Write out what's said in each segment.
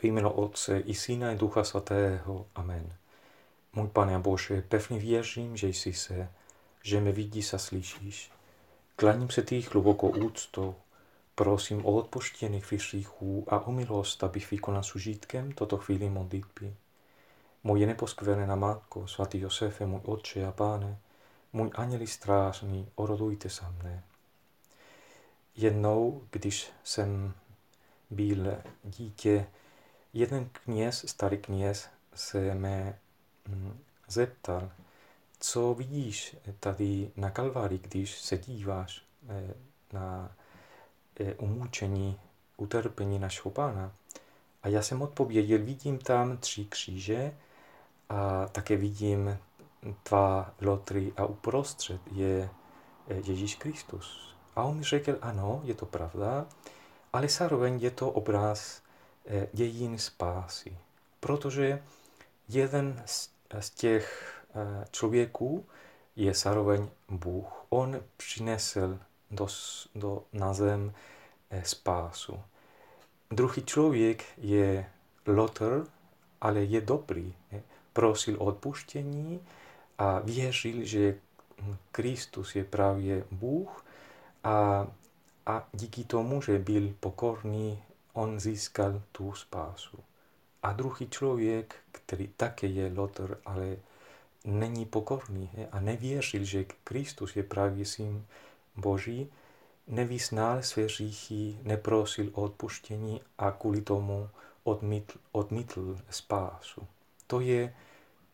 V jméno Otce i Syna i Ducha Svatého. Amen. Můj Pane Bože, pevně věřím, že jsi se, že mě vidíš a slyšíš. Klaním se tých hlubokou úctou, prosím o odpuštění hříchů a o milost, abych vykonal s užitkem toto chvíli modlitby. Moje neposkvrnená Matko, svatý Josefe, můj Otče a Páne, můj anděli strážný, orodujte za mne. Jednou, když jsem byl dítě, jeden kněz, starý kněz, se mě mm, zeptal, co vidíš tady na Kalvári, když se díváš eh, na eh, umůčení, utrpení našeho pána. A já jsem odpověděl, vidím tam tři kříže a také vidím tvá lotry a uprostřed je eh, Ježíš Kristus. A on mi řekl, ano, je to pravda, ale zároveň je to obraz dějin spásy. Protože jeden z těch člověků je zároveň Bůh. On přinesl do, do, na zem spásu. Druhý člověk je Lotr, ale je dobrý. Prosil odpuštění a věřil, že Kristus je právě Bůh a, a díky tomu, že byl pokorný, on získal tu spásu. A druhý člověk, který také je Lotr, ale není pokorný a nevěřil, že Kristus je právě syn Boží, nevyznal své hříchy, neprosil o odpuštění a kvůli tomu odmítl, odmítl spásu. To je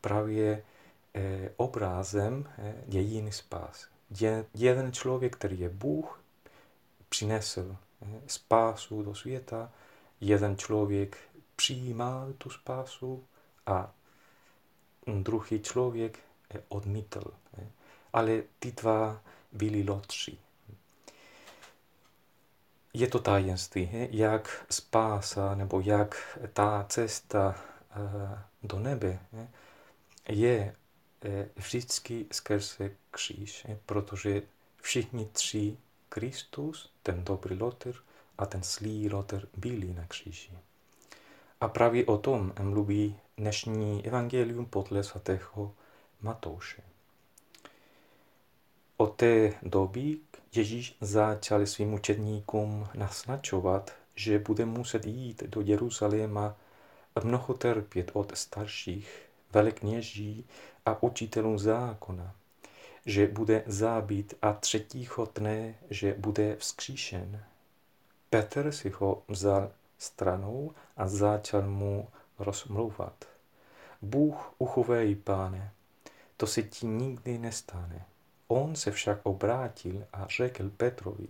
právě eh, obrázem eh, dějiny spásy. Jeden člověk, který je Bůh, přinesl spásu do světa, jeden člověk přijímal tu spásu a druhý člověk odmítl. Ale ty dva byli lotři. Je to tajemství, jak spása nebo jak ta cesta eh, do nebe je eh, vždycky skrze kříž, protože všichni tři, Kristus, ten dobrý Lotr a ten zlý Lotr byli na kříži. A právě o tom mluví dnešní evangelium podle svatého Matouše. Od té doby Ježíš začal svým učedníkům naznačovat, že bude muset jít do Jeruzaléma mnoho trpět od starších, velekněží a učitelů zákona, že bude zábit a třetího dne, že bude vzkříšen. Petr si ho vzal stranou a začal mu rozmlouvat. Bůh uchovej, páne, to se ti nikdy nestane. On se však obrátil a řekl Petrovi,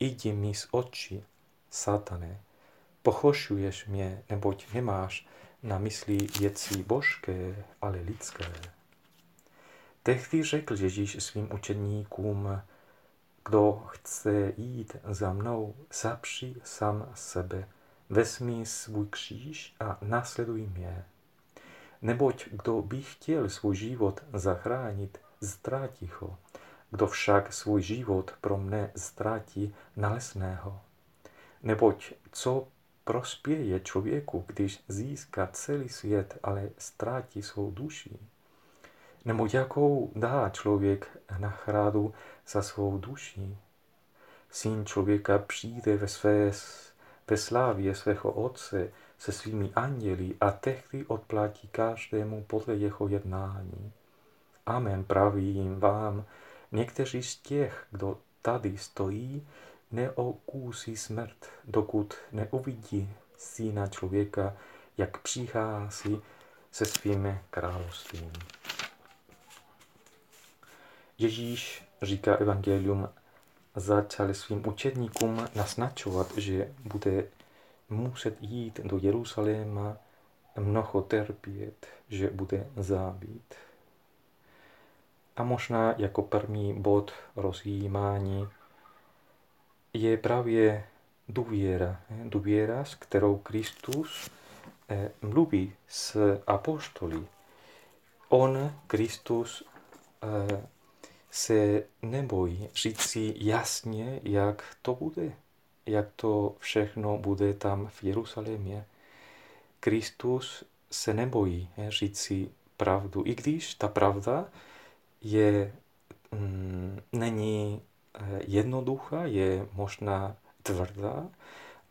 jdi mi z očí, satane, pochošuješ mě, neboť nemáš na mysli věci božské, ale lidské. Tehdy řekl Ježíš svým učeníkům, kdo chce jít za mnou, zapři sám sebe, vezmi svůj kříž a následuj mě. Neboť kdo by chtěl svůj život zachránit, ztrátí ho. Kdo však svůj život pro mne ztrátí, nalesného. Neboť co prospěje člověku, když získá celý svět, ale ztrátí svou duši? Nebo jakou dá člověk náhradu za svou duši? Syn člověka přijde ve své ve slávě svého Otce se svými anděli a tehdy odplatí každému podle jeho jednání. Amen, pravím vám, někteří z těch, kdo tady stojí, neokusí smrt, dokud neuvidí syna člověka, jak přichází se svým královstvím. Ježíš říká evangelium začali svým učedníkům naznačovat, že bude muset jít do Jeruzaléma mnoho trpět, že bude zábít. A možná jako první bod rozjímání je právě důvěra. Důvěra, s kterou Kristus eh, mluví s apoštoly. On, Kristus, eh, se nebojí říct si jasně, jak to bude, jak to všechno bude tam v Jeruzalémě. Kristus se nebojí říct si pravdu, i když ta pravda je, mm, není eh, jednoduchá, je možná tvrdá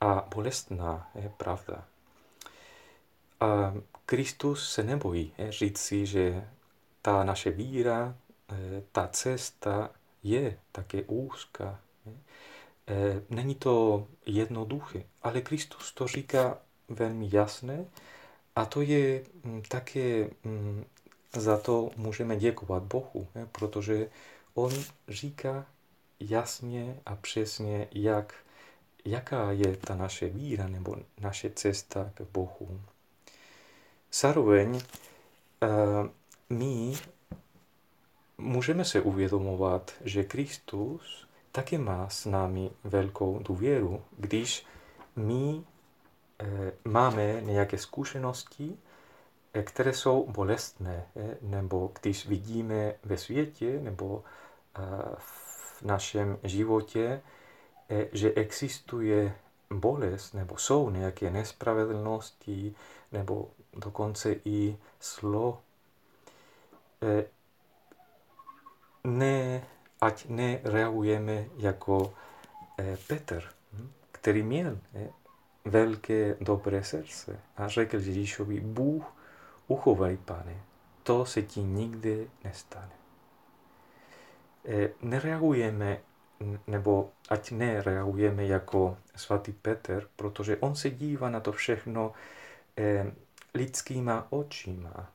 a bolestná, je pravda. A Kristus se nebojí říct si, že ta naše víra, ta cesta je také úzká. Eh, není to jednoduché, ale Kristus to říká velmi jasné a to je mm, také, mm, za to můžeme děkovat Bohu, protože On říká jasně a přesně, jak, jaká je ta naše víra nebo naše cesta k Bohu. Zároveň eh, my můžeme se uvědomovat, že Kristus taky má s námi velkou důvěru, když my eh, máme nějaké zkušenosti, eh, které jsou bolestné, nebo když vidíme ve světě nebo v našem životě, že existuje bolest, nebo jsou nějaké nespravedlnosti, nebo dokonce i zlo, ne, ať nereagujeme jako Petr, hm, který měl velké dobré srdce a řekl Ježíšovi, Bůh, uchovaj, pane, to se ti nikdy nestane. Nereagujeme, nebo ať nereagujeme jako svatý Petr, protože on se dívá na to všechno lidskýma očima.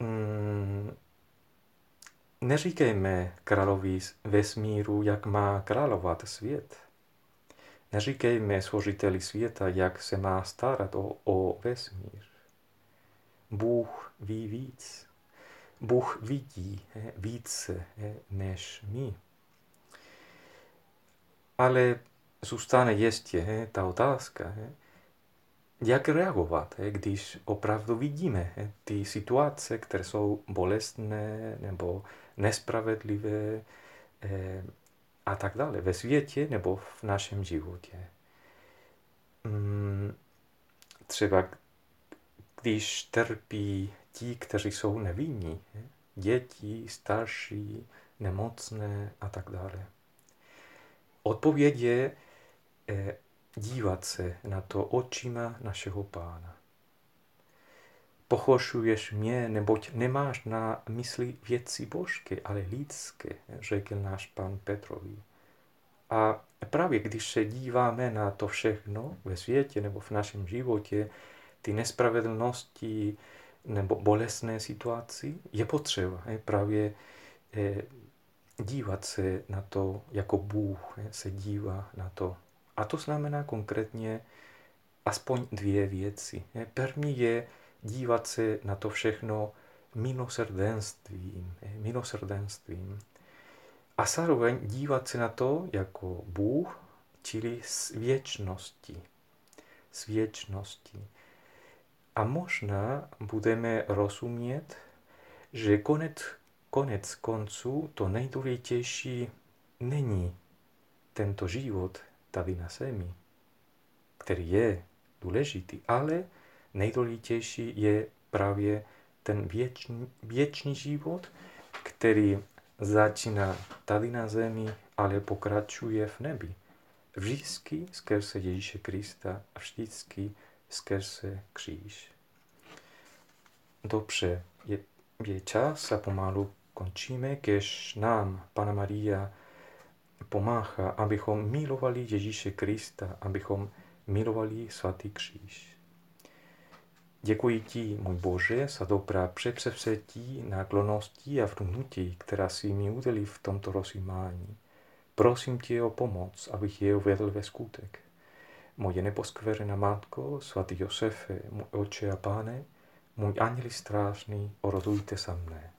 Mm, neříkejme královi vesmíru, jak má královat svět. Neříkejme složiteli světa, jak se má starat o, o vesmír. Bůh ví víc. Bůh vidí více než my. Ale zůstane ještě ta otázka, jak reagovat, když opravdu vidíme ty situace, které jsou bolestné nebo nespravedlivé eh, a tak dále ve světě nebo v našem životě. Mm, třeba když trpí ti, kteří jsou nevinní, děti, starší, nemocné a tak dále. Odpověď je eh, dívat se na to očima našeho pána. Pochošuješ mě, neboť nemáš na mysli věci božské, ale lidské, řekl náš pán Petrovi. A právě když se díváme na to všechno ve světě nebo v našem životě, ty nespravedlnosti nebo bolestné situaci, je potřeba je právě eh, dívat se na to, jako Bůh se dívá na to a to znamená konkrétně aspoň dvě věci. První je dívat se na to všechno milosrdenstvím. milosrdenstvím. A zároveň dívat se na to jako Bůh, čili s věčností. S věčností. A možná budeme rozumět, že konec, konec konců to nejdůležitější není tento život, tady na zemi, který je důležitý, ale nejdůležitější je právě ten věčný, věčný život, který začíná tady na zemi, ale pokračuje v nebi. Vždycky skrze Ježíše Krista a vždycky skrze kříž. Dobře, je, je čas a pomalu končíme, kež nám Pana Maria pomáhá, abychom milovali Ježíše Krista, abychom milovali svatý kříž. Děkuji ti, můj Bože, za dobrá předsevzetí, náklonnosti a vnutí, která si mi udeli v tomto rozjímání. Prosím tě o pomoc, abych je uvedl ve skutek. Moje neposkverená matko, svatý Josefe, můj oče a páne, můj anděli strážný, orodujte sa mne.